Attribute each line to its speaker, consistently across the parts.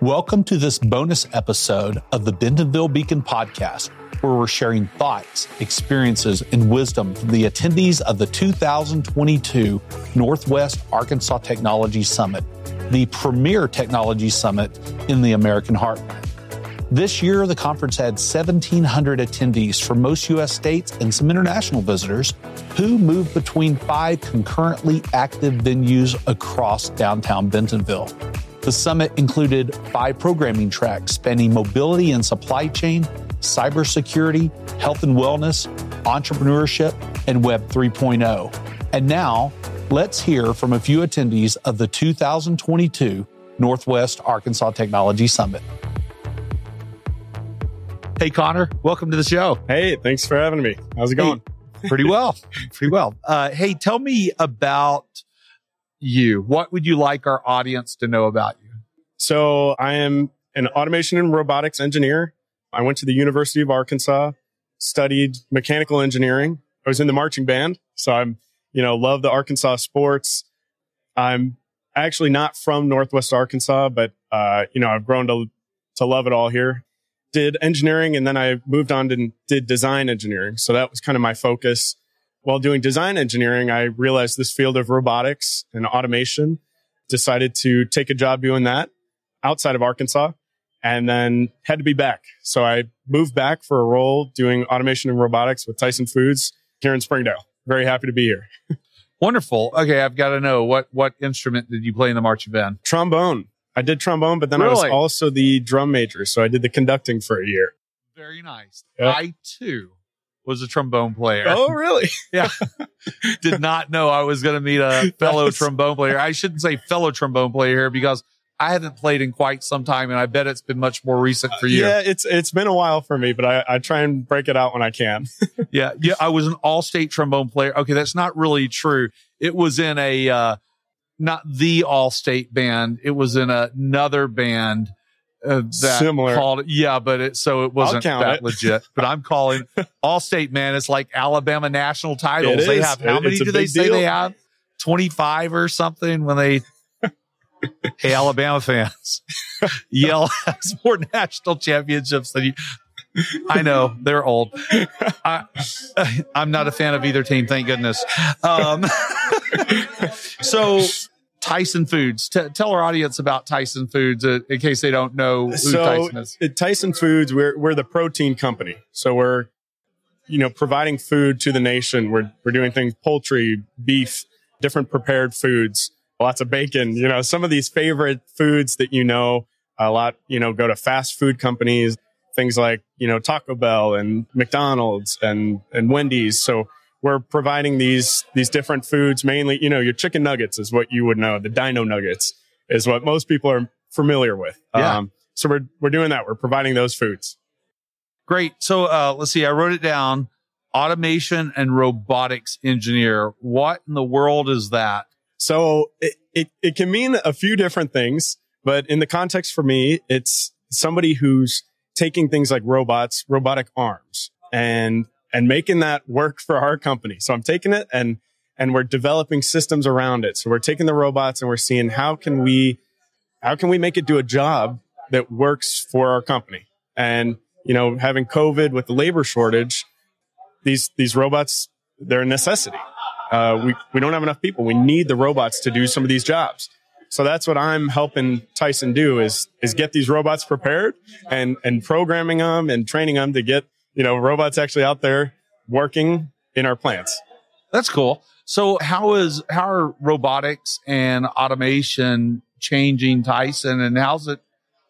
Speaker 1: Welcome to this bonus episode of the Bentonville Beacon podcast, where we're sharing thoughts, experiences, and wisdom from the attendees of the 2022 Northwest Arkansas Technology Summit, the premier technology summit in the American heartland. This year, the conference had 1,700 attendees from most U.S. states and some international visitors who moved between five concurrently active venues across downtown Bentonville. The summit included five programming tracks spanning mobility and supply chain, cybersecurity, health and wellness, entrepreneurship, and Web 3.0. And now, let's hear from a few attendees of the 2022 Northwest Arkansas Technology Summit. Hey, Connor, welcome to the show.
Speaker 2: Hey, thanks for having me. How's it going?
Speaker 1: Hey, pretty well. pretty well. Uh, hey, tell me about you? What would you like our audience to know about you?
Speaker 2: So I am an automation and robotics engineer. I went to the University of Arkansas, studied mechanical engineering. I was in the marching band. So I'm, you know, love the Arkansas sports. I'm actually not from Northwest Arkansas, but, uh, you know, I've grown to, to love it all here. Did engineering and then I moved on and did design engineering. So that was kind of my focus while doing design engineering, I realized this field of robotics and automation, decided to take a job doing that outside of Arkansas and then had to be back. So I moved back for a role doing automation and robotics with Tyson Foods here in Springdale. Very happy to be here.
Speaker 1: Wonderful. Okay, I've got to know what what instrument did you play in the marching band?
Speaker 2: Trombone. I did trombone, but then really? I was also the drum major, so I did the conducting for a year.
Speaker 1: Very nice. Yep. I too was a trombone player.
Speaker 2: Oh, really?
Speaker 1: yeah. Did not know I was going to meet a fellow trombone player. I shouldn't say fellow trombone player here because I haven't played in quite some time, and I bet it's been much more recent for you.
Speaker 2: Yeah, it's it's been a while for me, but I, I try and break it out when I can.
Speaker 1: yeah, yeah. I was an all-state trombone player. Okay, that's not really true. It was in a uh, not the all-state band. It was in another band uh, that
Speaker 2: Similar.
Speaker 1: called yeah, but it so it wasn't that it. legit. But I'm calling Allstate man. It's like Alabama national titles. They have how many do they say deal. they have? Twenty five or something when they. hey, Alabama fans, yell has more national championships than you. I know they're old. I, am not a fan of either team, thank goodness. Um, so Tyson Foods. T- tell our audience about Tyson Foods uh, in case they don't know who so, Tyson is.
Speaker 2: Tyson Foods, we're we're the protein company. So we're you know providing food to the nation. We're we're doing things poultry, beef, different prepared foods, lots of bacon. You know, some of these favorite foods that you know a lot. You know, go to fast food companies, things like you know Taco Bell and McDonald's and and Wendy's. So we're providing these these different foods mainly you know your chicken nuggets is what you would know. The dino nuggets is what most people are familiar with.
Speaker 1: Yeah. Um,
Speaker 2: so we're we're doing that. We're providing those foods.
Speaker 1: Great. So uh, let's see. I wrote it down. Automation and robotics engineer. What in the world is that?
Speaker 2: So it, it, it can mean a few different things but in the context for me it's somebody who's taking things like robots robotic arms and and making that work for our company. So I'm taking it and and we're developing systems around it. So we're taking the robots and we're seeing how can we how can we make it do a job that works for our company. And you know, having COVID with the labor shortage, these these robots they're a necessity. Uh, we we don't have enough people. We need the robots to do some of these jobs. So that's what I'm helping Tyson do is is get these robots prepared and and programming them and training them to get you know, robots actually out there working in our plants.
Speaker 1: That's cool. So how is how are robotics and automation changing Tyson and how's it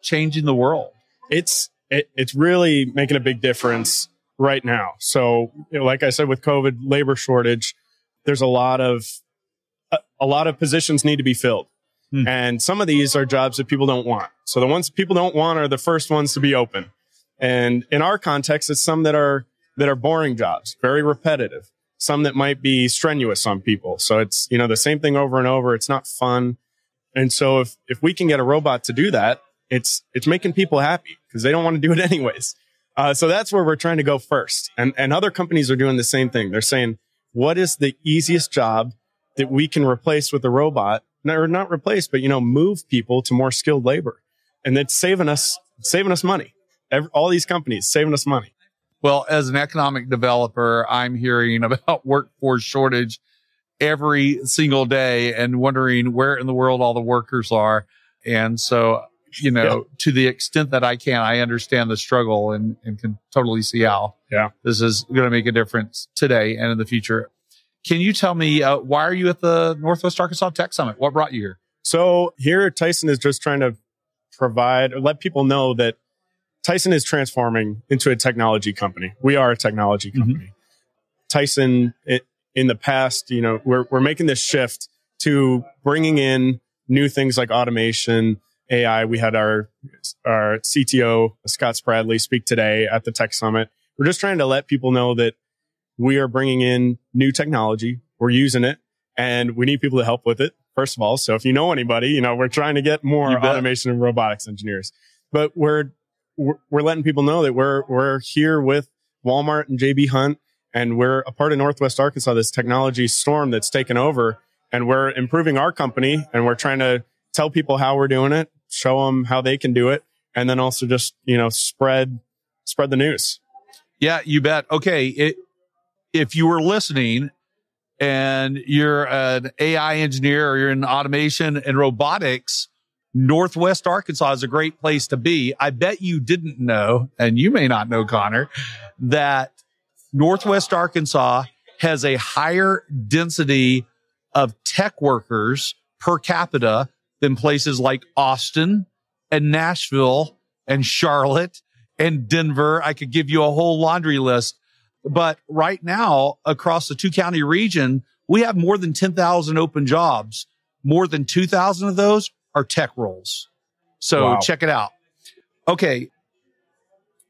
Speaker 1: changing the world?
Speaker 2: It's it, it's really making a big difference right now. So, you know, like I said with COVID labor shortage, there's a lot of a, a lot of positions need to be filled. Hmm. And some of these are jobs that people don't want. So the ones people don't want are the first ones to be open. And in our context, it's some that are, that are boring jobs, very repetitive, some that might be strenuous on people. So it's, you know, the same thing over and over. It's not fun. And so if, if we can get a robot to do that, it's, it's making people happy because they don't want to do it anyways. Uh, so that's where we're trying to go first. And, and other companies are doing the same thing. They're saying, what is the easiest job that we can replace with a robot? Or not replace, but, you know, move people to more skilled labor. and it's saving us, saving us money. Every, all these companies saving us money.
Speaker 1: Well, as an economic developer, I'm hearing about workforce shortage every single day and wondering where in the world all the workers are. And so, you know, yeah. to the extent that I can, I understand the struggle and, and can totally see how
Speaker 2: yeah.
Speaker 1: this is going to make a difference today and in the future. Can you tell me uh, why are you at the Northwest Arkansas Tech Summit? What brought you here?
Speaker 2: So here, Tyson is just trying to provide or let people know that Tyson is transforming into a technology company. We are a technology mm-hmm. company. Mm-hmm. Tyson, it, in the past, you know, we're, we're making this shift to bringing in new things like automation, AI. We had our, our CTO, Scott Spradley, speak today at the Tech Summit. We're just trying to let people know that we are bringing in new technology. We're using it and we need people to help with it. First of all. So if you know anybody, you know, we're trying to get more automation and robotics engineers, but we're, we're letting people know that we're, we're here with Walmart and JB Hunt and we're a part of Northwest Arkansas, this technology storm that's taken over and we're improving our company and we're trying to tell people how we're doing it, show them how they can do it. And then also just, you know, spread, spread the news.
Speaker 1: Yeah, you bet. Okay. It, if you were listening and you're an AI engineer or you're in automation and robotics, Northwest Arkansas is a great place to be. I bet you didn't know, and you may not know, Connor, that Northwest Arkansas has a higher density of tech workers per capita than places like Austin and Nashville and Charlotte and Denver. I could give you a whole laundry list. But right now, across the two county region, we have more than 10,000 open jobs. More than 2,000 of those are tech roles. So wow. check it out. Okay.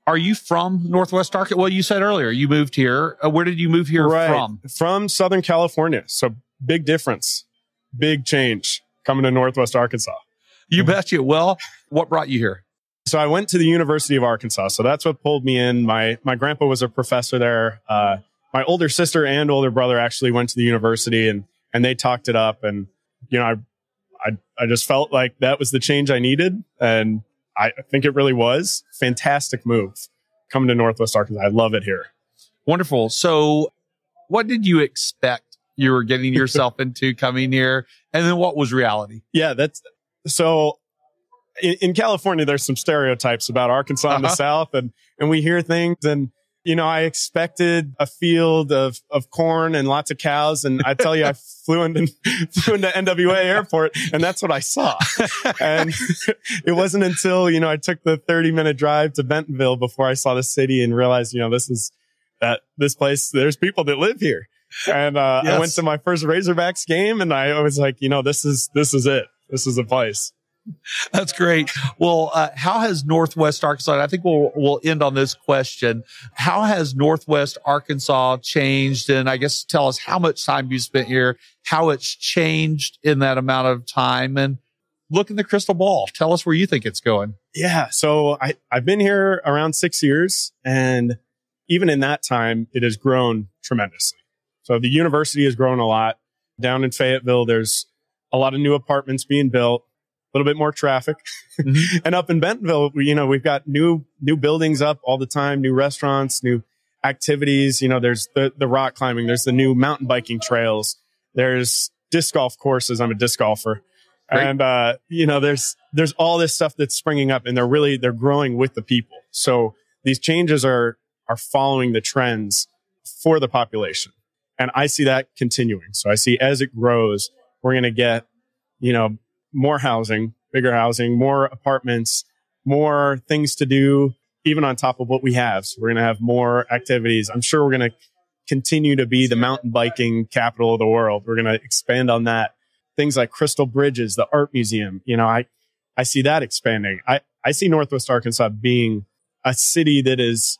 Speaker 1: Are you from Northwest Arkansas? Well, you said earlier you moved here. Uh, where did you move here right. from?
Speaker 2: From Southern California. So big difference, big change coming to Northwest Arkansas.
Speaker 1: You bet you. Well, what brought you here?
Speaker 2: So I went to the University of Arkansas. So that's what pulled me in. My my grandpa was a professor there. Uh, my older sister and older brother actually went to the university and and they talked it up. And you know, I I I just felt like that was the change I needed, and I think it really was. Fantastic move coming to Northwest Arkansas. I love it here.
Speaker 1: Wonderful. So, what did you expect you were getting yourself into coming here? And then what was reality?
Speaker 2: Yeah, that's so in, in California, there's some stereotypes about Arkansas uh-huh. in the. South and, and we hear things and you know, I expected a field of, of corn and lots of cows. And I tell you, I flew into, flew into NWA airport and that's what I saw. And it wasn't until, you know, I took the 30 minute drive to Bentonville before I saw the city and realized, you know, this is that this place, there's people that live here. And, uh, yes. I went to my first Razorbacks game and I was like, you know, this is, this is it. This is the place.
Speaker 1: That's great. Well, uh, how has Northwest Arkansas? I think we'll we'll end on this question. How has Northwest Arkansas changed? And I guess tell us how much time you spent here, how it's changed in that amount of time, and look in the crystal ball. Tell us where you think it's going.
Speaker 2: Yeah. So I I've been here around six years, and even in that time, it has grown tremendously. So the university has grown a lot. Down in Fayetteville, there's a lot of new apartments being built a little bit more traffic. Mm-hmm. and up in Bentonville, we, you know, we've got new, new buildings up all the time, new restaurants, new activities. You know, there's the, the rock climbing. There's the new mountain biking trails. There's disc golf courses. I'm a disc golfer. Great. And, uh, you know, there's, there's all this stuff that's springing up and they're really, they're growing with the people. So these changes are, are following the trends for the population. And I see that continuing. So I see as it grows, we're going to get, you know, more housing, bigger housing, more apartments, more things to do, even on top of what we have. So we're going to have more activities. I'm sure we're going to continue to be the mountain biking capital of the world. We're going to expand on that. Things like Crystal Bridges, the art museum. You know, I, I see that expanding. I, I see Northwest Arkansas being a city that is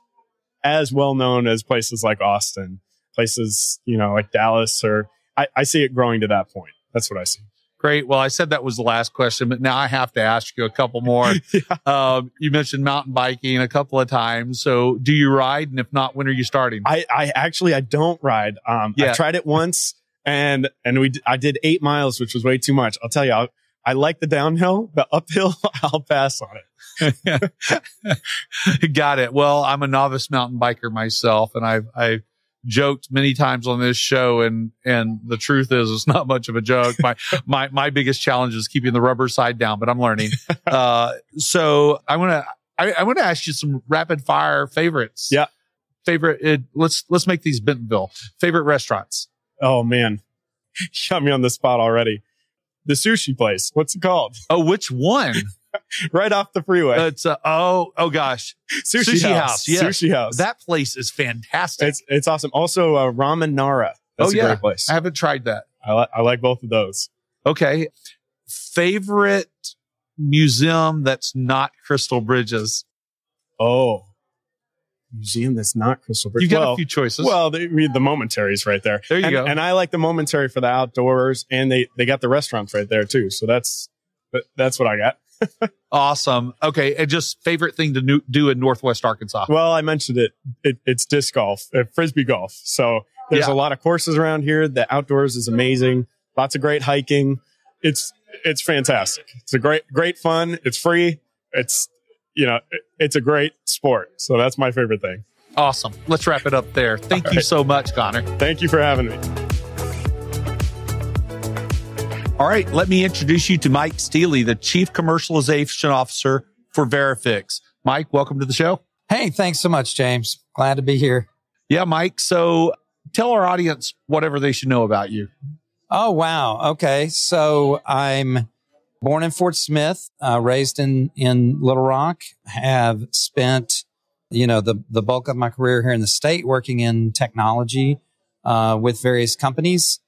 Speaker 2: as well known as places like Austin, places, you know, like Dallas, or I, I see it growing to that point. That's what I see.
Speaker 1: Great. Well, I said that was the last question, but now I have to ask you a couple more. yeah. um, you mentioned mountain biking a couple of times. So do you ride? And if not, when are you starting?
Speaker 2: I, I actually, I don't ride. Um, yeah. I tried it once and, and we, I did eight miles, which was way too much. I'll tell you, I'll, I like the downhill, the uphill, I'll pass on it.
Speaker 1: Got it. Well, I'm a novice mountain biker myself and I've, I've joked many times on this show and, and the truth is it's not much of a joke. My, my, my biggest challenge is keeping the rubber side down, but I'm learning. Uh, so I want to, I, I want to ask you some rapid fire favorites.
Speaker 2: Yeah.
Speaker 1: Favorite, it, let's, let's make these Bentonville favorite restaurants.
Speaker 2: Oh man, you got me on the spot already. The sushi place. What's it called?
Speaker 1: Oh, which one?
Speaker 2: right off the freeway.
Speaker 1: It's uh, oh oh gosh,
Speaker 2: sushi,
Speaker 1: Sushi
Speaker 2: house.
Speaker 1: House, yes.
Speaker 2: Sushi house.
Speaker 1: that place is fantastic.
Speaker 2: it's it's awesome. Also, uh, Ramen Nara. That's
Speaker 1: Oh,
Speaker 2: a
Speaker 1: yeah.
Speaker 2: great place.
Speaker 1: I haven't tried that.
Speaker 2: I, li- I like both of those.
Speaker 1: Okay, favorite museum that's not Crystal Bridges.
Speaker 2: Oh, museum that's not Crystal Bridge.
Speaker 1: You got
Speaker 2: well,
Speaker 1: a few choices.
Speaker 2: well, they read the momentaries right there.
Speaker 1: There you
Speaker 2: and,
Speaker 1: go.
Speaker 2: And I like the momentary for the outdoors, and they they got the restaurants right there too. So that's that's what I got.
Speaker 1: Awesome. Okay, and just favorite thing to do in Northwest Arkansas.
Speaker 2: Well, I mentioned it. it it's disc golf, uh, frisbee golf. So there's
Speaker 1: Yeah.
Speaker 2: a lot of courses around here. The outdoors is amazing. Lots of great hiking. It's it's fantastic. It's a great great fun. It's free. It's you know it- it's a great sport. So that's my favorite thing.
Speaker 1: Awesome. Let's wrap it up there. Thank
Speaker 2: All
Speaker 1: you
Speaker 2: right.
Speaker 1: so much, Connor.
Speaker 2: Thank you for having me.
Speaker 1: All right, let me introduce you to Mike Steely, the Chief Commercialization Officer for Veriphix. Mike, welcome to the show.
Speaker 3: Hey, thanks so much, James. Glad to be here.
Speaker 1: Yeah, Mike. So tell our audience whatever they should know about you.
Speaker 3: Oh, wow. Okay. So I'm born in Fort Smith, uh, raised in, in Little Rock, have spent, you know, the, the bulk of my career here in the state working in technology, uh, with various companies.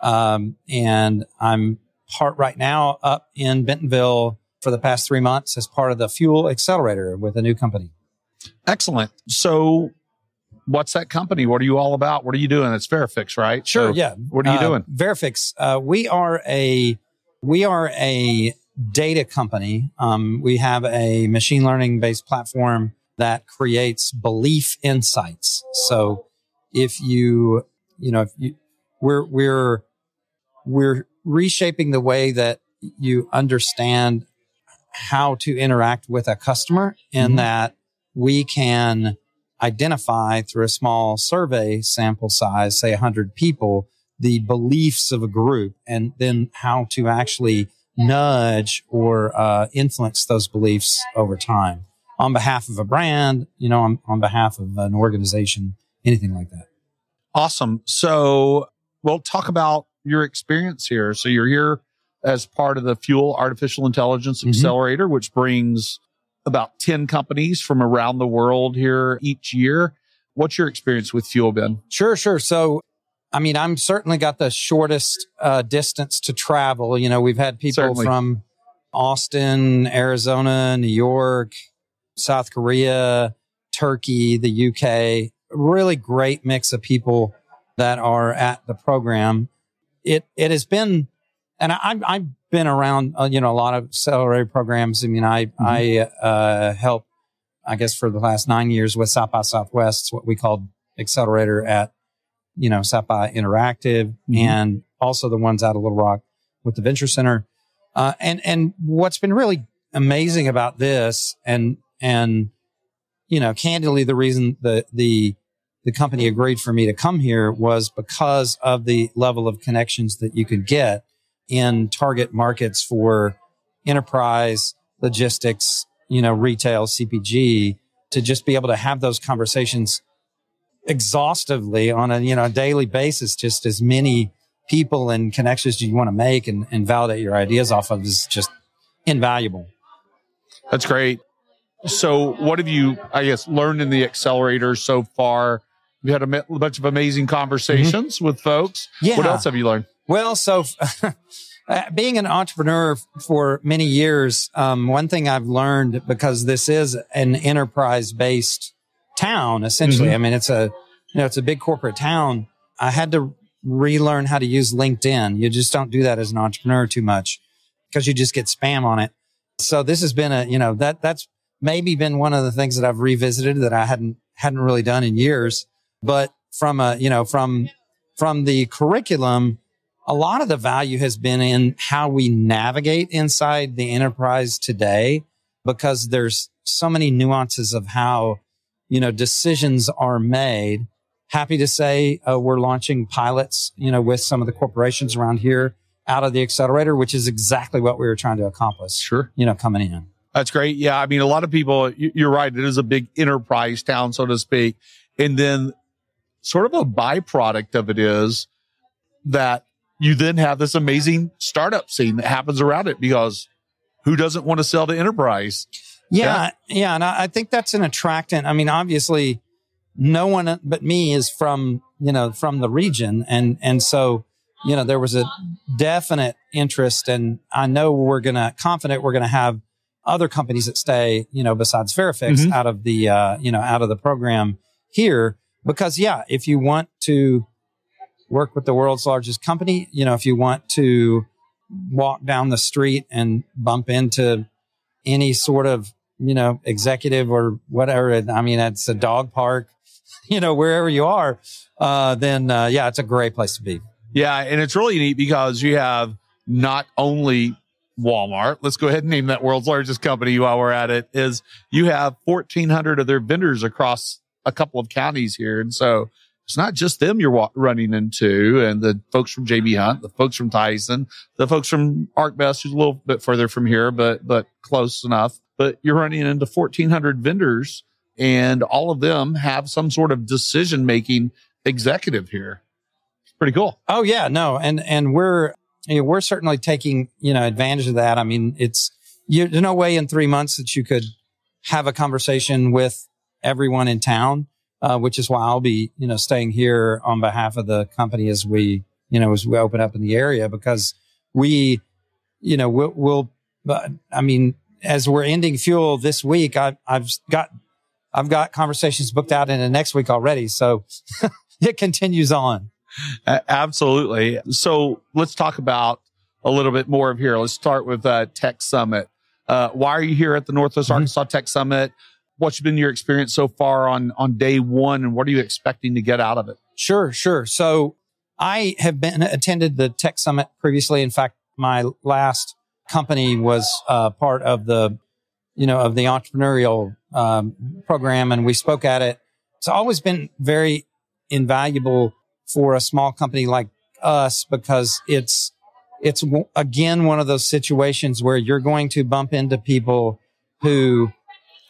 Speaker 3: Um, and I'm part right now up in Bentonville for the past three months as part of the fuel accelerator with a new company.
Speaker 1: Excellent. So what's that company? What are you all about? What are you doing? It's Veriphix, right?
Speaker 3: Sure.
Speaker 1: So
Speaker 3: yeah.
Speaker 1: What are you
Speaker 3: Uh,
Speaker 1: doing?
Speaker 3: Veriphix. Uh, we are a we are a data company. Um, we have a machine learning based platform that creates belief insights. So if you you know if you we're we're we're reshaping the way that you understand how to interact with a customer in
Speaker 1: Mhm.
Speaker 3: that we can identify through a small survey sample size, say 100 people, the beliefs of a group and then how to actually nudge or uh, influence those beliefs over time on behalf of a brand, you know, on, on behalf of an organization, anything like that.
Speaker 1: Awesome. So we'll talk about your experience here. So you're here as part of the Fuel Artificial Intelligence
Speaker 3: Mhm.
Speaker 1: Accelerator, which brings about 10 companies from around the world here each year. What's your experience with Fuel, Ben?
Speaker 3: Sure, sure. So, I mean, I'm certainly got the shortest uh, distance to travel. You know, we've had people
Speaker 1: Certainly.
Speaker 3: from Austin, Arizona, New York, South Korea, Turkey, the UK. Really great mix of people that are at the program. It it has been, and I, I've been around, uh, you know, a lot of accelerator programs. I mean, I I uh, help, I guess, for the last nine years with South by Southwest. It's what we called accelerator at, you know, South by Interactive,
Speaker 1: Mhm.
Speaker 3: and also the ones out of Little Rock with the Venture Center. Uh, and and what's been really amazing about this, and and you know, candidly, the reason the the the company agreed for me to come here was because of the level of connections that you could get in target markets for enterprise logistics, you know, retail, CPG, to just be able to have those conversations exhaustively on a you know daily basis, just as many people and connections you want to make and, and validate your ideas off of is just invaluable.
Speaker 1: That's great. So what have you, I guess, learned in the accelerator so far? We had a bunch of amazing conversations with folks.
Speaker 3: Yeah.
Speaker 1: What else have you learned?
Speaker 3: Well, so uh, being an entrepreneur for many years, um, one thing I've learned because this is an enterprise based town, essentially.
Speaker 1: Mhm.
Speaker 3: I mean, it's a, you know, it's a big corporate town. I had to relearn how to use LinkedIn. You just don't do that as an entrepreneur too much because you just get spam on it. So this has been a, you know, that, that's maybe been one of the things that I've revisited that I hadn't, hadn't really done in years. But from a, you know, from, from the curriculum, a lot of the value has been in how we navigate inside the enterprise today because there's so many nuances of how, you know, decisions are made. Happy to say uh, we're launching pilots, you know, with some of the corporations around here out of the accelerator, which is exactly what we were trying to accomplish.
Speaker 1: Sure.
Speaker 3: You know, coming in.
Speaker 1: That's great. Yeah. I mean, a lot of people, you're right. It is a big enterprise town, so to speak. And then sort of a byproduct of it is that you then have this amazing startup scene that happens around it because who doesn't want to sell to enterprise?
Speaker 3: Yeah. Yeah. yeah and I, I think that's an attractant. I mean, obviously no one but me is from, you know, from the region. And, and so, you know, there was a definite interest and I know we're going to confident we're going to have other companies that stay, you know, besides Veriphix mm-hmm. out of the, uh, you know, out of the program here. Because yeah, if you want to work with the world's largest company, you know, if you want to walk down the street and bump into any sort of, you know, executive or whatever, I mean, it's a dog park, you know, wherever you are, uh, then, uh, yeah, it's a great place to be.
Speaker 1: Yeah. And it's really neat because you have not only Walmart. Let's go ahead and name that world's largest company while we're at it is you have 1400 of their vendors across a couple of counties here. And so it's not just them you're running into and the folks from JB Hunt, the folks from Tyson, the folks from ArcBest, who's a little bit further from here, but, but close enough. But you're running into 1400 vendors and all of them have some sort of decision making executive here. It's pretty cool.
Speaker 3: Oh yeah, no. And, and we're, you know, we're certainly taking, you know, advantage of that. I mean, it's, you, there's no way in three months that you could have a conversation with everyone in town uh, which is why I'll be, you know, staying here on behalf of the company as we, you know, as we open up in the area because we, you know, we'll, we'll uh, I mean, as we're ending fuel this week, I, I've got, I've got conversations booked out in the next week already. So it continues on.
Speaker 1: Absolutely. So let's talk about a little bit more of here. Let's start with uh, Tech Summit. Uh, why are you here at the Northwest mm-hmm. Arkansas Tech Summit? What's been your experience so far on on day one and what are you expecting to get out of it?
Speaker 3: Sure sure. So i have been attended the tech summit previously. In fact my last company was uh, part of the you know of the entrepreneurial um, program and we spoke at it. It's always been very invaluable for a small company like us because it's it's again one of those situations where you're going to bump into people who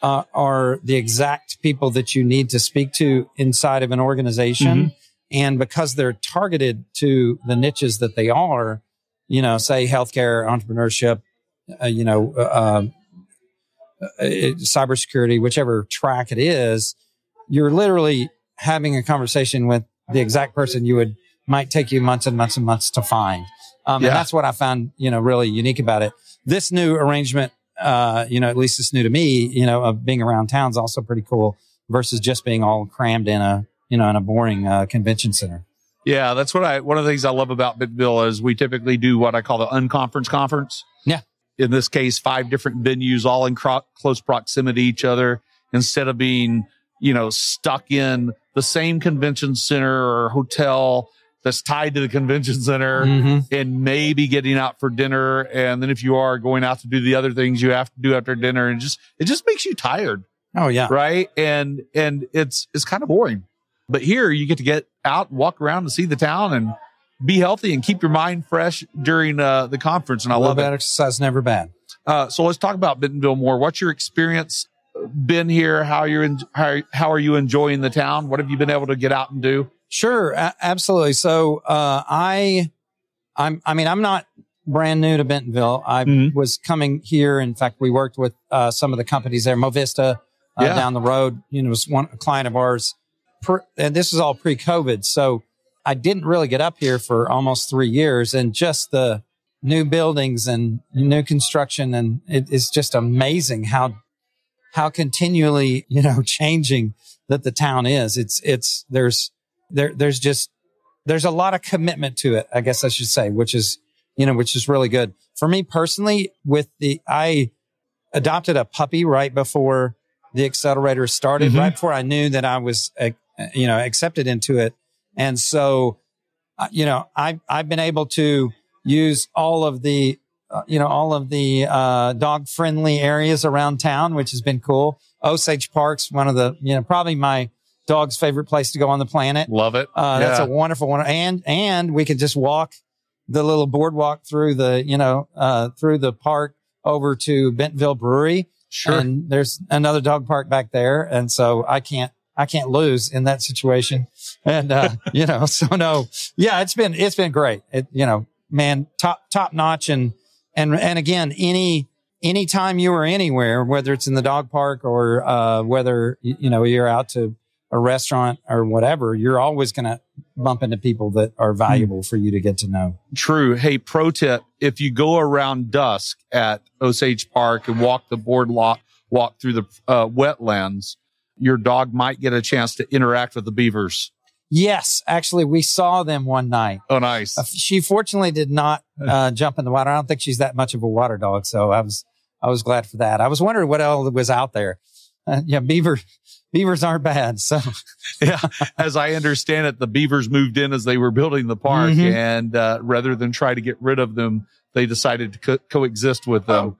Speaker 3: uh, are the exact people that you need to speak to inside of an organization. Mm-hmm. And because they're targeted to the niches that they are, you know, say healthcare, entrepreneurship, uh, you know, uh, um, uh, cybersecurity, whichever track it is, you're literally having a conversation with the exact person you would might take you months and months and months to find. Um, yeah. and that's what I found, you know, really unique about it. This new arrangement uh, you know, at least it's new to me, you know, of being around town is also pretty cool versus just being all crammed in a, you know, in a boring uh, convention center.
Speaker 1: Yeah, that's what I, one of the things I love about Bentonville is we typically do what I call the unconference conference.
Speaker 3: Yeah.
Speaker 1: In this case, five different venues all in cro- close proximity to each other instead of being, you know, stuck in the same convention center or hotel that's tied to the convention center mm-hmm. and maybe getting out for dinner. And then if you are going out to do the other things you have to do after dinner and just, it just makes you tired.
Speaker 3: Oh, yeah.
Speaker 1: Right. And, and it's, it's kind of boring. But here you get to get out walk around and see the town and be healthy and keep your mind fresh during uh, the conference. And I love
Speaker 3: that exercise, never bad.
Speaker 1: Uh, so let's talk about Bentonville more. What's your experience been here? How you're in, how, how are you enjoying the town? What have you been able to get out and do?
Speaker 3: Sure, a- absolutely. So uh, I, I'm, I mean, I'm not brand new to Bentonville. I mm-hmm. was coming here. In fact, we worked with uh, some of the companies there, Movista uh, yeah. down the road. You know, was one a client of ours, per, and this is all pre-COVID. So I didn't really get up here for almost three years, and just the new buildings and new construction, and it is just amazing how how continually you know changing that the town is. It's it's there's there, there's just, there's a lot of commitment to it, I guess I should say, which is, you know, which is really good. For me personally, with the, I adopted a puppy right before the accelerator started, mm-hmm. right before I knew that I was, uh, you know, accepted into it. And so, uh, you know, I I've been able to use all of the uh, you know all of the uh, dog friendly areas around town, which has been cool. Osage Park's one of the you know probably my dog's favorite place to go on the planet.
Speaker 1: Love it.
Speaker 3: Uh, That's a wonderful one, and and we could just walk the little boardwalk through the you know uh, through the park over to Bentonville Brewery.
Speaker 1: Sure.
Speaker 3: And there's another dog park back there, and so I can't I can't lose in that situation. And uh, you know, so no, yeah, it's been it's been great. It you know, man, top top notch, and and and again, any anytime you are anywhere, whether it's in the dog park or uh, whether you know you're out to a restaurant or whatever, you're always going to bump into people that are valuable for you to get to know.
Speaker 1: True. Hey, pro tip. If you go around dusk at Osage Park and walk the boardwalk, walk through the uh, wetlands, your dog might get a chance to interact with the beavers.
Speaker 3: Yes, actually, we saw them one night.
Speaker 1: Oh, nice.
Speaker 3: Uh, she fortunately did not uh, jump in the water. I don't think she's that much of a water dog, so I was I was glad for that. I was wondering what else was out there. Uh, yeah, beaver beavers aren't bad. So
Speaker 1: yeah, as I understand it, the beavers moved in as they were building the park, mm-hmm. and uh, rather than try to get rid of them, they decided to co- coexist with them. Oh.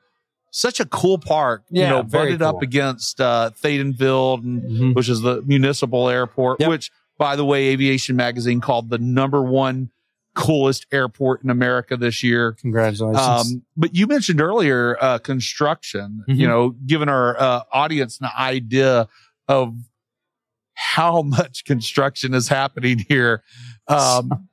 Speaker 1: Such a cool park, yeah, you know, butted cool. up against uh, Thaden Field, mm-hmm. which is the municipal airport, yep. which, by the way, Aviation Magazine called the number one coolest airport in America this year.
Speaker 3: Congratulations. Um,
Speaker 1: but you mentioned earlier uh, construction. Mm-hmm. You know, giving our uh, audience an idea of how much construction is happening here. Um,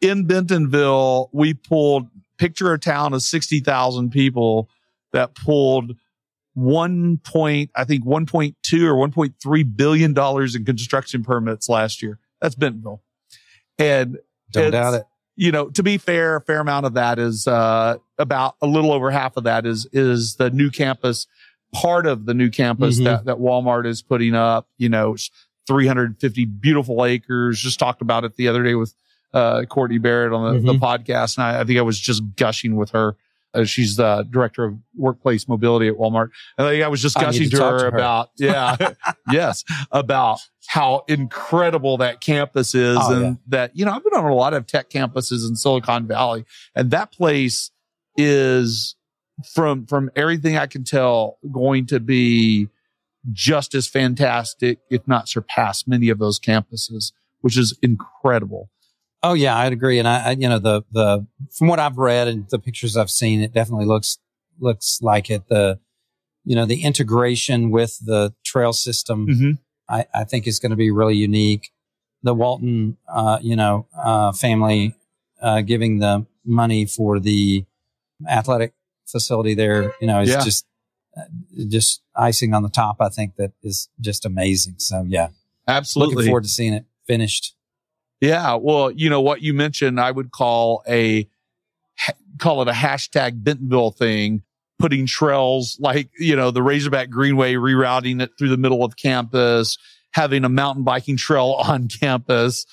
Speaker 1: in Bentonville, we pulled picture a town of 60,000 people that pulled one point, I think 1.2 or 1.3 billion dollars in construction permits last year. That's Bentonville. And
Speaker 3: don't doubt it.
Speaker 1: You know, to be fair, a fair amount of that is, uh, about a little over half of that is, is the new campus part of the new campus mm-hmm. that, that Walmart is putting up, you know, 350 beautiful acres. Just talked about it the other day with, uh, Courtney Barrett on the, mm-hmm. the podcast. And I, I, think I was just gushing with her. Uh, she's the director of workplace mobility at Walmart. And I I was just gushing to, to, her, to her about, yeah, yes, about how incredible that campus is. Oh, and yeah. that, you know, I've been on a lot of tech campuses in Silicon Valley and that place is from from everything I can tell, going to be just as fantastic, if not surpass many of those campuses, which is incredible.
Speaker 3: Oh yeah, I'd agree. And I, I, you know, the the from what I've read and the pictures I've seen, it definitely looks looks like it. The you know the integration with the trail system, mm-hmm. I, I think is going to be really unique. The Walton, uh, you know, uh, family uh, giving the money for the athletic facility there, you know, is yeah. just uh, just icing on the top. I think that is just amazing. So yeah,
Speaker 1: absolutely.
Speaker 3: Looking forward to seeing it finished.
Speaker 1: Yeah. Well, you know what you mentioned, I would call a call it a hashtag Bentonville thing, putting trails like, you know, the Razorback Greenway, rerouting it through the middle of campus, having a mountain biking trail on campus.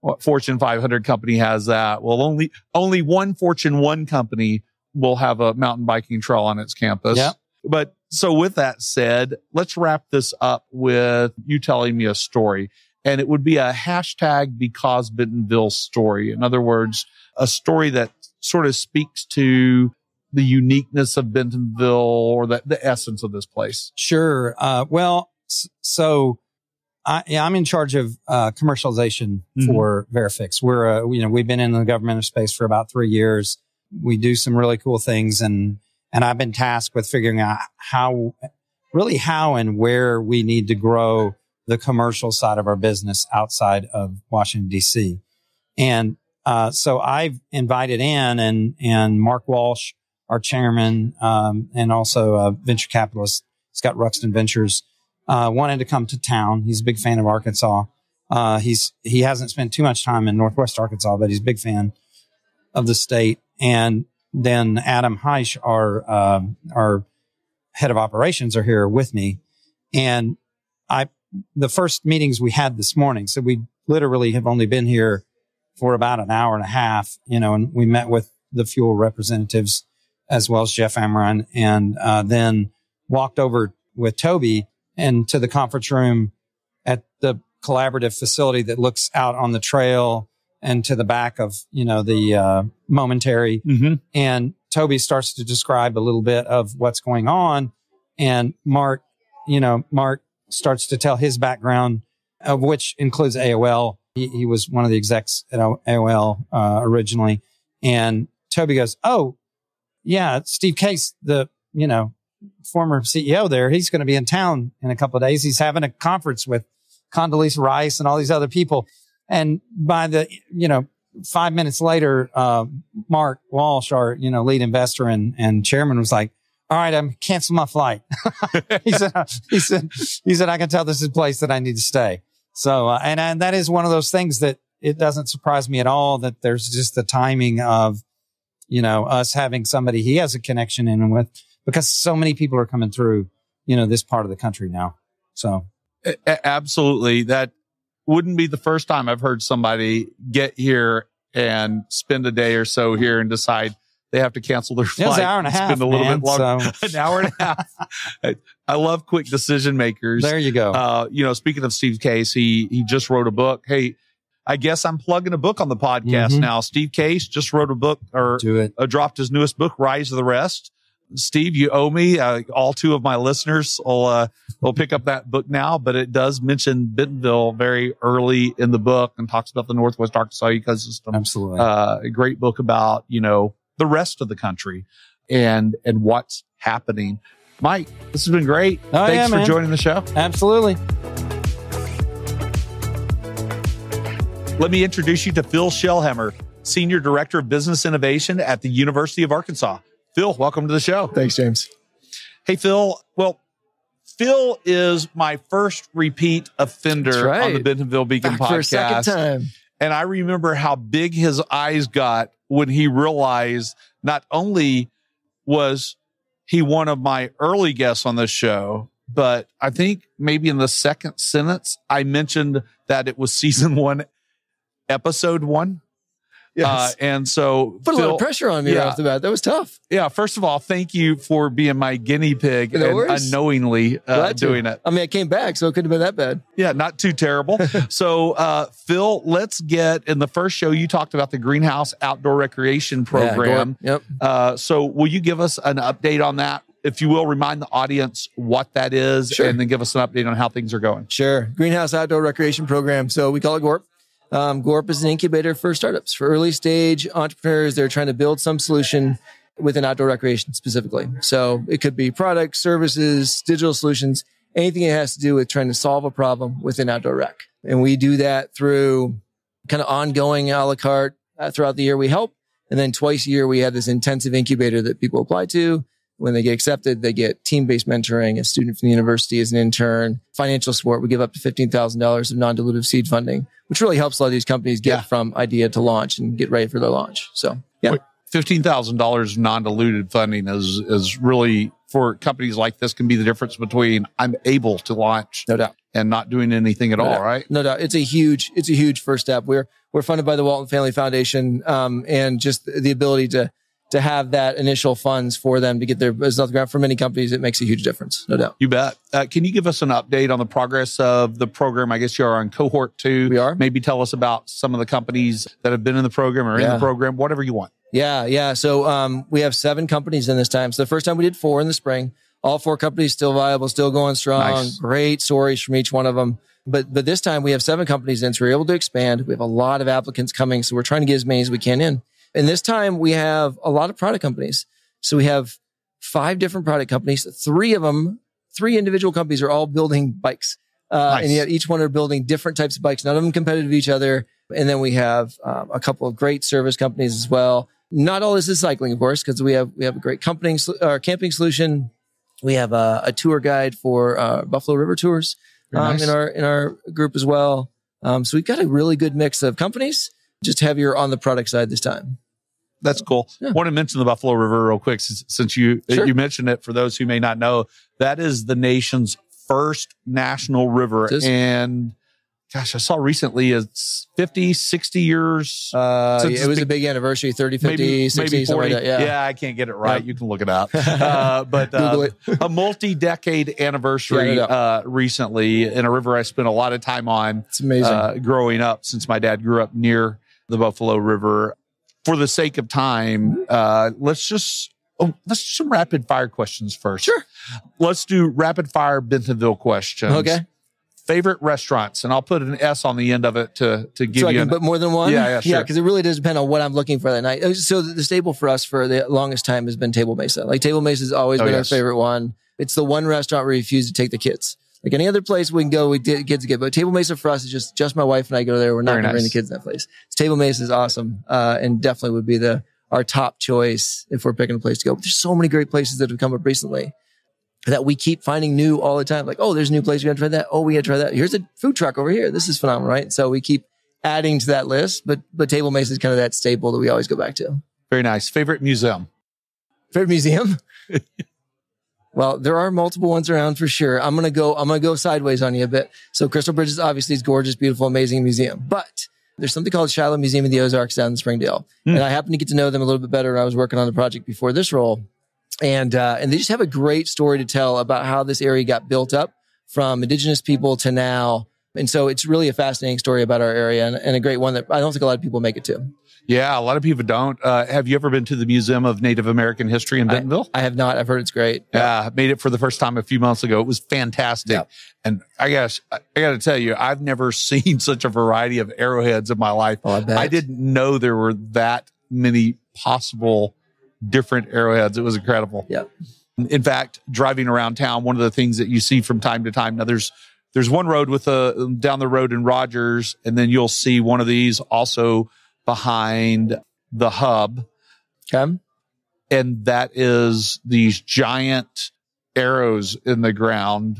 Speaker 1: What Fortune 500 company has that? Well, only, only one Fortune 1 company will have a mountain biking trail on its campus.
Speaker 3: Yeah.
Speaker 1: But so with that said, let's wrap this up with you telling me a story. And it would be a hashtag because Bentonville story. In other words, a story that sort of speaks to the uniqueness of Bentonville or the, the essence of this place.
Speaker 3: Sure. Uh, well, so I, yeah, I'm in charge of uh, commercialization mm-hmm. for Veriphix. We're, uh, you know, we've been in the government of space for about three years we do some really cool things and, and I've been tasked with figuring out how, really how and where we need to grow the commercial side of our business outside of Washington DC. And, uh, so I've invited in and, and Mark Walsh, our chairman, um, and also a venture capitalist, Scott Ruxton Ventures, uh, wanted to come to town. He's a big fan of Arkansas. Uh, he's, he hasn't spent too much time in Northwest Arkansas, but he's a big fan of the state. And then Adam Heisch, our, uh, our head of operations are here with me. And I, the first meetings we had this morning, so we literally have only been here for about an hour and a half, you know, and we met with the fuel representatives as well as Jeff Amerine and, uh, then walked over with Toby and to the conference room at the collaborative facility that looks out on the trail and to the back of, you know, the, uh, momentary.
Speaker 1: Mm-hmm.
Speaker 3: And Toby starts to describe a little bit of what's going on. And Mark, you know, Mark starts to tell his background, of which includes AOL. He, he was one of the execs at AOL, uh, originally. And Toby goes, Oh, yeah, Steve Case, the, you know, former CEO there, he's going to be in town in a couple of days. He's having a conference with Condoleezza Rice and all these other people. And by the, you know, five minutes later, uh, Mark Walsh, our, you know, lead investor and, and chairman was like, all right, I'm canceling my flight. he said, he said, he said, I can tell this is a place that I need to stay. So, uh, and, and that is one of those things that it doesn't surprise me at all that there's just the timing of, you know, us having somebody he has a connection in with because so many people are coming through, you know, this part of the country now. So
Speaker 1: A- absolutely. That wouldn't be the first time I've heard somebody get here and spend a day or so here and decide they have to cancel their
Speaker 3: it
Speaker 1: flight.
Speaker 3: was an hour and a half.
Speaker 1: Spend a little
Speaker 3: man,
Speaker 1: bit longer.
Speaker 3: So
Speaker 1: An hour and a half. I, love quick decision makers.
Speaker 3: there you go.
Speaker 1: Uh, you know, speaking of Steve Case, he he just wrote a book. Hey, I guess I'm plugging a book on the podcast
Speaker 3: Mhm.
Speaker 1: now. Steve Case just wrote a book or uh, dropped his newest book, Rise of the Rest. Steve, you owe me. Uh, all two of my listeners will uh, will pick up that book now, but it does mention Bentonville very early in the book and talks about the Northwest Arkansas ecosystem.
Speaker 3: Absolutely.
Speaker 1: Uh, a great book about you know the rest of the country and and what's happening. Mike, this has been great.
Speaker 3: Oh,
Speaker 1: Thanks
Speaker 3: yeah,
Speaker 1: for
Speaker 3: man.
Speaker 1: joining the show.
Speaker 3: Absolutely.
Speaker 1: Let me introduce you to Phil Shellhammer, Senior Director of Business Innovation at the University of Arkansas. Phil, welcome to the show.
Speaker 4: Thanks, James.
Speaker 1: Hey, Phil. Well, Phil is my first repeat offender
Speaker 4: right.
Speaker 1: on the Bentonville Beacon
Speaker 4: Back for a second time.
Speaker 1: And I remember how big his eyes got when he realized not only was he one of my early guests on this show, but I think maybe in the second sentence, I mentioned that it was season one, episode one.
Speaker 4: Yes.
Speaker 1: Uh, and so,
Speaker 4: Put a lot of pressure on me
Speaker 1: yeah.
Speaker 4: right off the bat. That was tough.
Speaker 1: yeah, first of all, thank you for being my guinea pig
Speaker 4: No
Speaker 1: and unknowingly uh, doing it.
Speaker 4: I mean, I came back, so it couldn't have been that bad.
Speaker 1: Yeah, not too terrible. so, uh, Phil, let's get in the first show. You talked about the greenhouse outdoor recreation program.
Speaker 4: Yeah, yep.
Speaker 1: uh, so, will you give us an update on that? If you will, remind the audience what that is,
Speaker 4: Sure.
Speaker 1: and then give us an update on how things are going.
Speaker 4: Sure. Greenhouse Outdoor Recreation Program. So we call it GORP. Um, GORP is an incubator for startups, for early stage entrepreneurs. They're trying to build some solution within outdoor recreation specifically. So it could be products, services, digital solutions, anything that has to do with trying to solve a problem within outdoor rec. And we do that through kind of ongoing a la carte uh, throughout the year. We help. And then twice a year, we have this intensive incubator that people apply to. When they get accepted, they get team based mentoring, a student from the university as an intern, financial support. We give up to $15,000 of non dilutive seed funding, which really helps a lot of these companies get
Speaker 1: Yeah.
Speaker 4: from idea to launch and get ready for their launch. So, yeah.
Speaker 1: Fifteen thousand dollars non-diluted funding is is really for companies like this can be the difference between I'm able to launch
Speaker 4: No doubt.
Speaker 1: and not doing anything at
Speaker 4: No
Speaker 1: all.
Speaker 4: doubt.
Speaker 1: Right?
Speaker 4: No doubt. It's a huge, it's a huge first step. We're, we're funded by the Walton Family Foundation. Um, and just the ability to, to have that initial funds for them to get their business off the ground for many companies, it makes a huge difference. No doubt.
Speaker 1: You bet. Uh, can you give us an update on the progress of the program? I guess you are on cohort two.
Speaker 4: We are.
Speaker 1: Maybe tell us about some of the companies that have been in the program or in the program, whatever you want.
Speaker 4: Yeah, yeah. So um, we have seven companies in this time. So the first time we did four in the spring. All four companies still viable, still going strong.
Speaker 1: Nice.
Speaker 4: Great stories from each one of them. But but this time we have seven companies in, so we're able to expand. We have a lot of applicants coming, so we're trying to get as many as we can in. And this time we have a lot of product companies. So we have five different product companies. Three of them, three individual companies are all building bikes. Uh,
Speaker 1: Nice.
Speaker 4: And yet each one are building different types of bikes, none of them competitive with each other. And then we have um, a couple of great service companies as well. Not all this is cycling, of course, because we have we have a great camping uh, camping solution. We have a, a tour guide for uh, Buffalo River tours um,
Speaker 1: nice.
Speaker 4: in our in our group as well. Um, so we've got a really good mix of companies, just heavier on the product side this time.
Speaker 1: That's cool.
Speaker 4: Yeah.
Speaker 1: want to mention the Buffalo River real quick since, since you
Speaker 4: Sure.
Speaker 1: you mentioned it. For those who may not know, that is the nation's first national river. And gosh, I saw recently it's 50, 60 years.
Speaker 4: Uh, yeah, it was
Speaker 1: big-
Speaker 4: a big anniversary, 30, 50, 60, something like that. Yeah.
Speaker 1: I can't get it right. You can look it up. Uh, but uh,
Speaker 4: it.
Speaker 1: a multi-decade anniversary
Speaker 4: Yeah,
Speaker 1: uh, recently in a river I spent a lot of time on
Speaker 4: It's amazing.
Speaker 1: uh, growing up since my dad grew up near the Buffalo River. For the sake of time, uh, let's just oh, let's do some rapid fire questions first.
Speaker 4: Sure.
Speaker 1: Let's do rapid fire Bentonville questions.
Speaker 4: Okay.
Speaker 1: Favorite restaurants, and I'll put an S on the end of it to to give
Speaker 4: so I can
Speaker 1: an,
Speaker 4: put more than one.
Speaker 1: Yeah, yeah, sure.
Speaker 4: Because it really does depend on what I'm looking for that night. Uh, So the, the staple for us for the longest time has been Table Mesa. Like Table Mesa has always
Speaker 1: Oh,
Speaker 4: been
Speaker 1: yes.
Speaker 4: our favorite one. It's the one restaurant we refuse to take the kids. Like any other place we can go, we did kids get, but Table Mesa for us is just just my wife and I go there. We're not
Speaker 1: Very
Speaker 4: going to bring the kids in that place. Table Mesa is awesome, uh, and definitely would be the our top choice if we're picking a place to go. But there's so many great places that have come up recently that we keep finding new all the time. Like, oh, there's a new place. We got to try that. Oh, we got to try that. Here's a food truck over here. This is phenomenal, right? So we keep adding to that list, but, but Table Mesa is kind of that staple that we always go back to.
Speaker 1: very nice favorite museum.
Speaker 4: Favorite museum? well, there are multiple ones around for sure. I'm going to go, I'm going to go sideways on you a bit. So Crystal Bridges obviously is gorgeous, beautiful, amazing museum, but there's something called Shiloh Museum of the Ozarks down in Springdale.
Speaker 1: Hmm.
Speaker 4: And I happened to get to know them a little bit better when I was working on the project before this role. And, uh, and they just have a great story to tell about how this area got built up from indigenous people to now. And so it's really a fascinating story about our area and, and a great one that I don't think a lot of people make it to.
Speaker 1: Yeah, a lot of people don't. Uh, have you ever been to the Museum of Native American History in Bentonville?
Speaker 4: I have not. I've heard it's great.
Speaker 1: Yeah, made it for the first time a few months ago. It was fantastic.
Speaker 4: Yeah.
Speaker 1: And I guess I got to tell you, I've never seen such a variety of arrowheads in my life.
Speaker 4: Oh, I bet.
Speaker 1: I didn't know there were that many possible different arrowheads. It was incredible.
Speaker 4: Yeah.
Speaker 1: In fact, driving around town, one of the things that you see from time to time, now there's there's one road with a down the road in Rogers, and then you'll see one of these also behind the hub.
Speaker 4: Okay.
Speaker 1: and that is these giant arrows in the ground.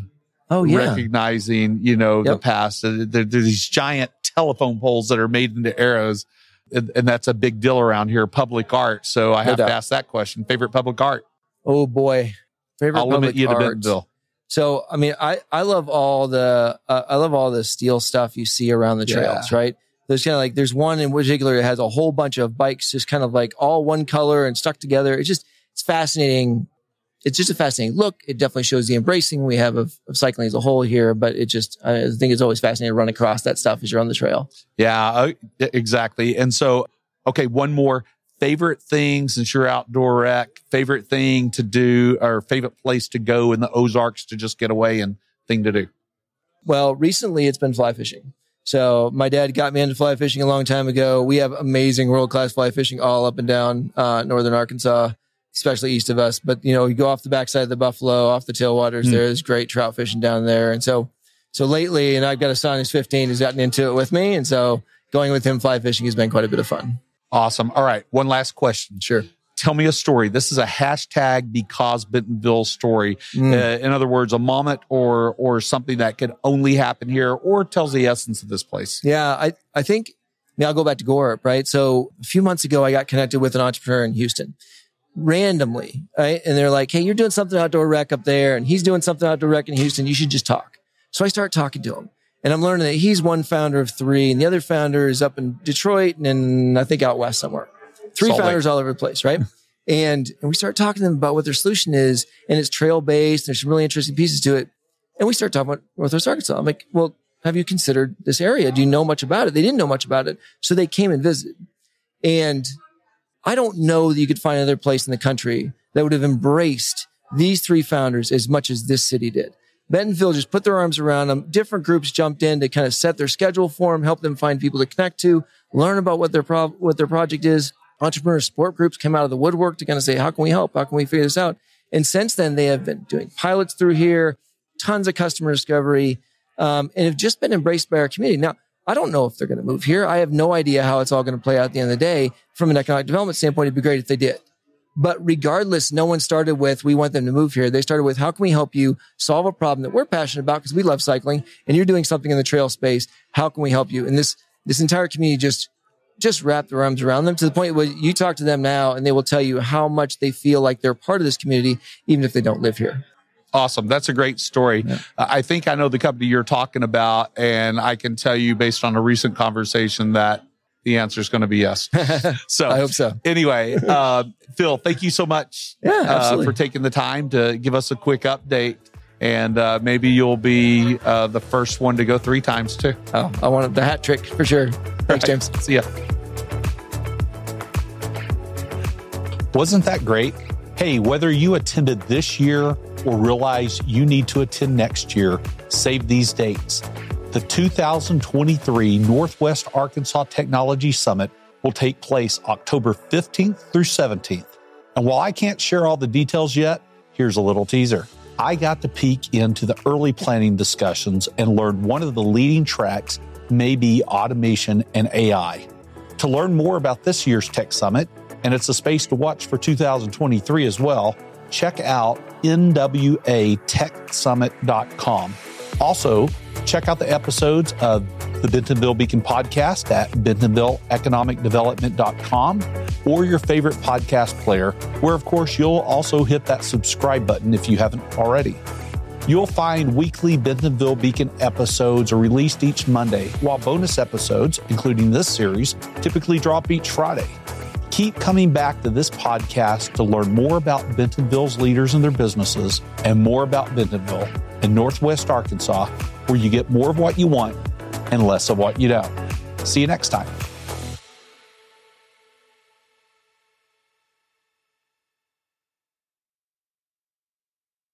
Speaker 4: Oh, yeah.
Speaker 1: recognizing you know the past. There, there- there's these giant telephone poles that are made into arrows. And, and that's a big deal around here public art. So i
Speaker 4: No
Speaker 1: have to ask that question. Favorite public art?
Speaker 4: Oh boy. Favorite
Speaker 1: i'll limit
Speaker 4: public
Speaker 1: you to
Speaker 4: art.
Speaker 1: bentonville.
Speaker 4: So, I mean, I, I love all the, uh, I love all the steel stuff you see around the trails, right? There's kind of like, there's one in particular that has a whole bunch of bikes just kind of like all one color and stuck together. It's just, it's fascinating. It's just a fascinating look. It definitely shows the embracing we have of, of cycling as a whole here, but it just, I think it's always fascinating to run across that stuff as you're on the trail.
Speaker 1: yeah uh, exactly and so okay one more favorite thing since you're outdoor rec favorite thing to do or favorite place to go in the ozarks to just get away and thing to do
Speaker 4: Well, recently it's been fly fishing. So my dad got me into fly fishing a long time ago. We have amazing world class fly fishing all up and down uh, northern Arkansas, especially east of us. But you know, you go off the backside of the Buffalo, off the tailwaters.
Speaker 1: Hmm.
Speaker 4: There's great trout fishing down there. And so, so lately, and I've got a son who's 15 who's gotten into it with me, and so going with him fly fishing has been quite a bit of fun.
Speaker 1: Awesome. All right. One last question.
Speaker 4: Sure.
Speaker 1: Tell me a story. This is a hashtag because Bentonville story.
Speaker 4: Mm.
Speaker 1: Uh, in other words, a moment or or something that could only happen here or tells the essence of this place.
Speaker 4: Yeah, I, I think, I mean, I'll go back to Gorp, right? So a few months ago, I got connected with an entrepreneur in Houston randomly, right? And they're like, Hey, you're doing something outdoor rec up there and he's doing something outdoor rec in Houston. You should just talk. So I start talking to him and I'm learning that he's one founder of three and the other founder is up in Detroit and in, I think out west somewhere. Three
Speaker 1: Salt Lake.
Speaker 4: founders all over the place, right? and, and we start talking to them about what their solution is and it's trail based. There's some really interesting pieces to it. And we start talking about Northwest Arkansas. I'm like, well, have you considered this area? Do you know much about it? They didn't know much about it. So they came and visited. And I don't know that you could find another place in the country that would have embraced these three founders as much as this city did. Bentonville just put their arms around them. Different groups jumped in to kind of set their schedule for them, help them find people to connect to, learn about what their pro- what their project is. Entrepreneur support groups came out of the woodwork to kind of say, how can we help? How can we figure this out? And since then, they have been doing pilots through here, tons of customer discovery, um, and have just been embraced by our community. Now, I don't know if they're going to move here. I have no idea how it's all going to play out at the end of the day. From an economic development standpoint, it'd be great if they did. But regardless, no one started with, we want them to move here. They started with, how can we help you solve a problem that we're passionate about because we love cycling and you're doing something in the trail space. How can we help you? And this, this entire community just, just wrap their arms around them to the point where you talk to them now and they will tell you how much they feel like they're part of this community, even if they don't live here.
Speaker 1: Awesome. That's a great story.
Speaker 4: Yeah.
Speaker 1: Uh, I think I know the company you're talking about, and I can tell you based on a recent conversation that the answer is going to be yes. So
Speaker 4: I hope so.
Speaker 1: anyway, uh, Phil, thank you so much
Speaker 4: Yeah,
Speaker 1: uh, for taking the time to give us a quick update. And uh, maybe you'll be uh, the first one to go three times too.
Speaker 4: Oh, I want the hat trick for sure. Thanks, James.
Speaker 1: See ya. Wasn't that great? Hey, whether you attended this year or realize you need to attend next year, save these dates. The 2023 Northwest Arkansas Technology Summit will take place October 15th through 17th. And while I can't share all the details yet, here's a little teaser. I got to peek into the early planning discussions and learned one of the leading tracks may be automation and AI. To learn more about this year's Tech Summit, and it's a space to watch for 2023 as well, check out nwatechsummit.com. Also, check out the episodes of the Bentonville Beacon podcast at bentonvilleeconomicdevelopment.com or your favorite podcast player, where, of course, you'll also hit that subscribe button if you haven't already. You'll find weekly Bentonville Beacon episodes are released each Monday, while bonus episodes, including this series, typically drop each Friday. Keep coming back to this podcast to learn more about Bentonville's leaders and their businesses and more about Bentonville in Northwest Arkansas, where you get more of what you want and less of what you don't. See you next time.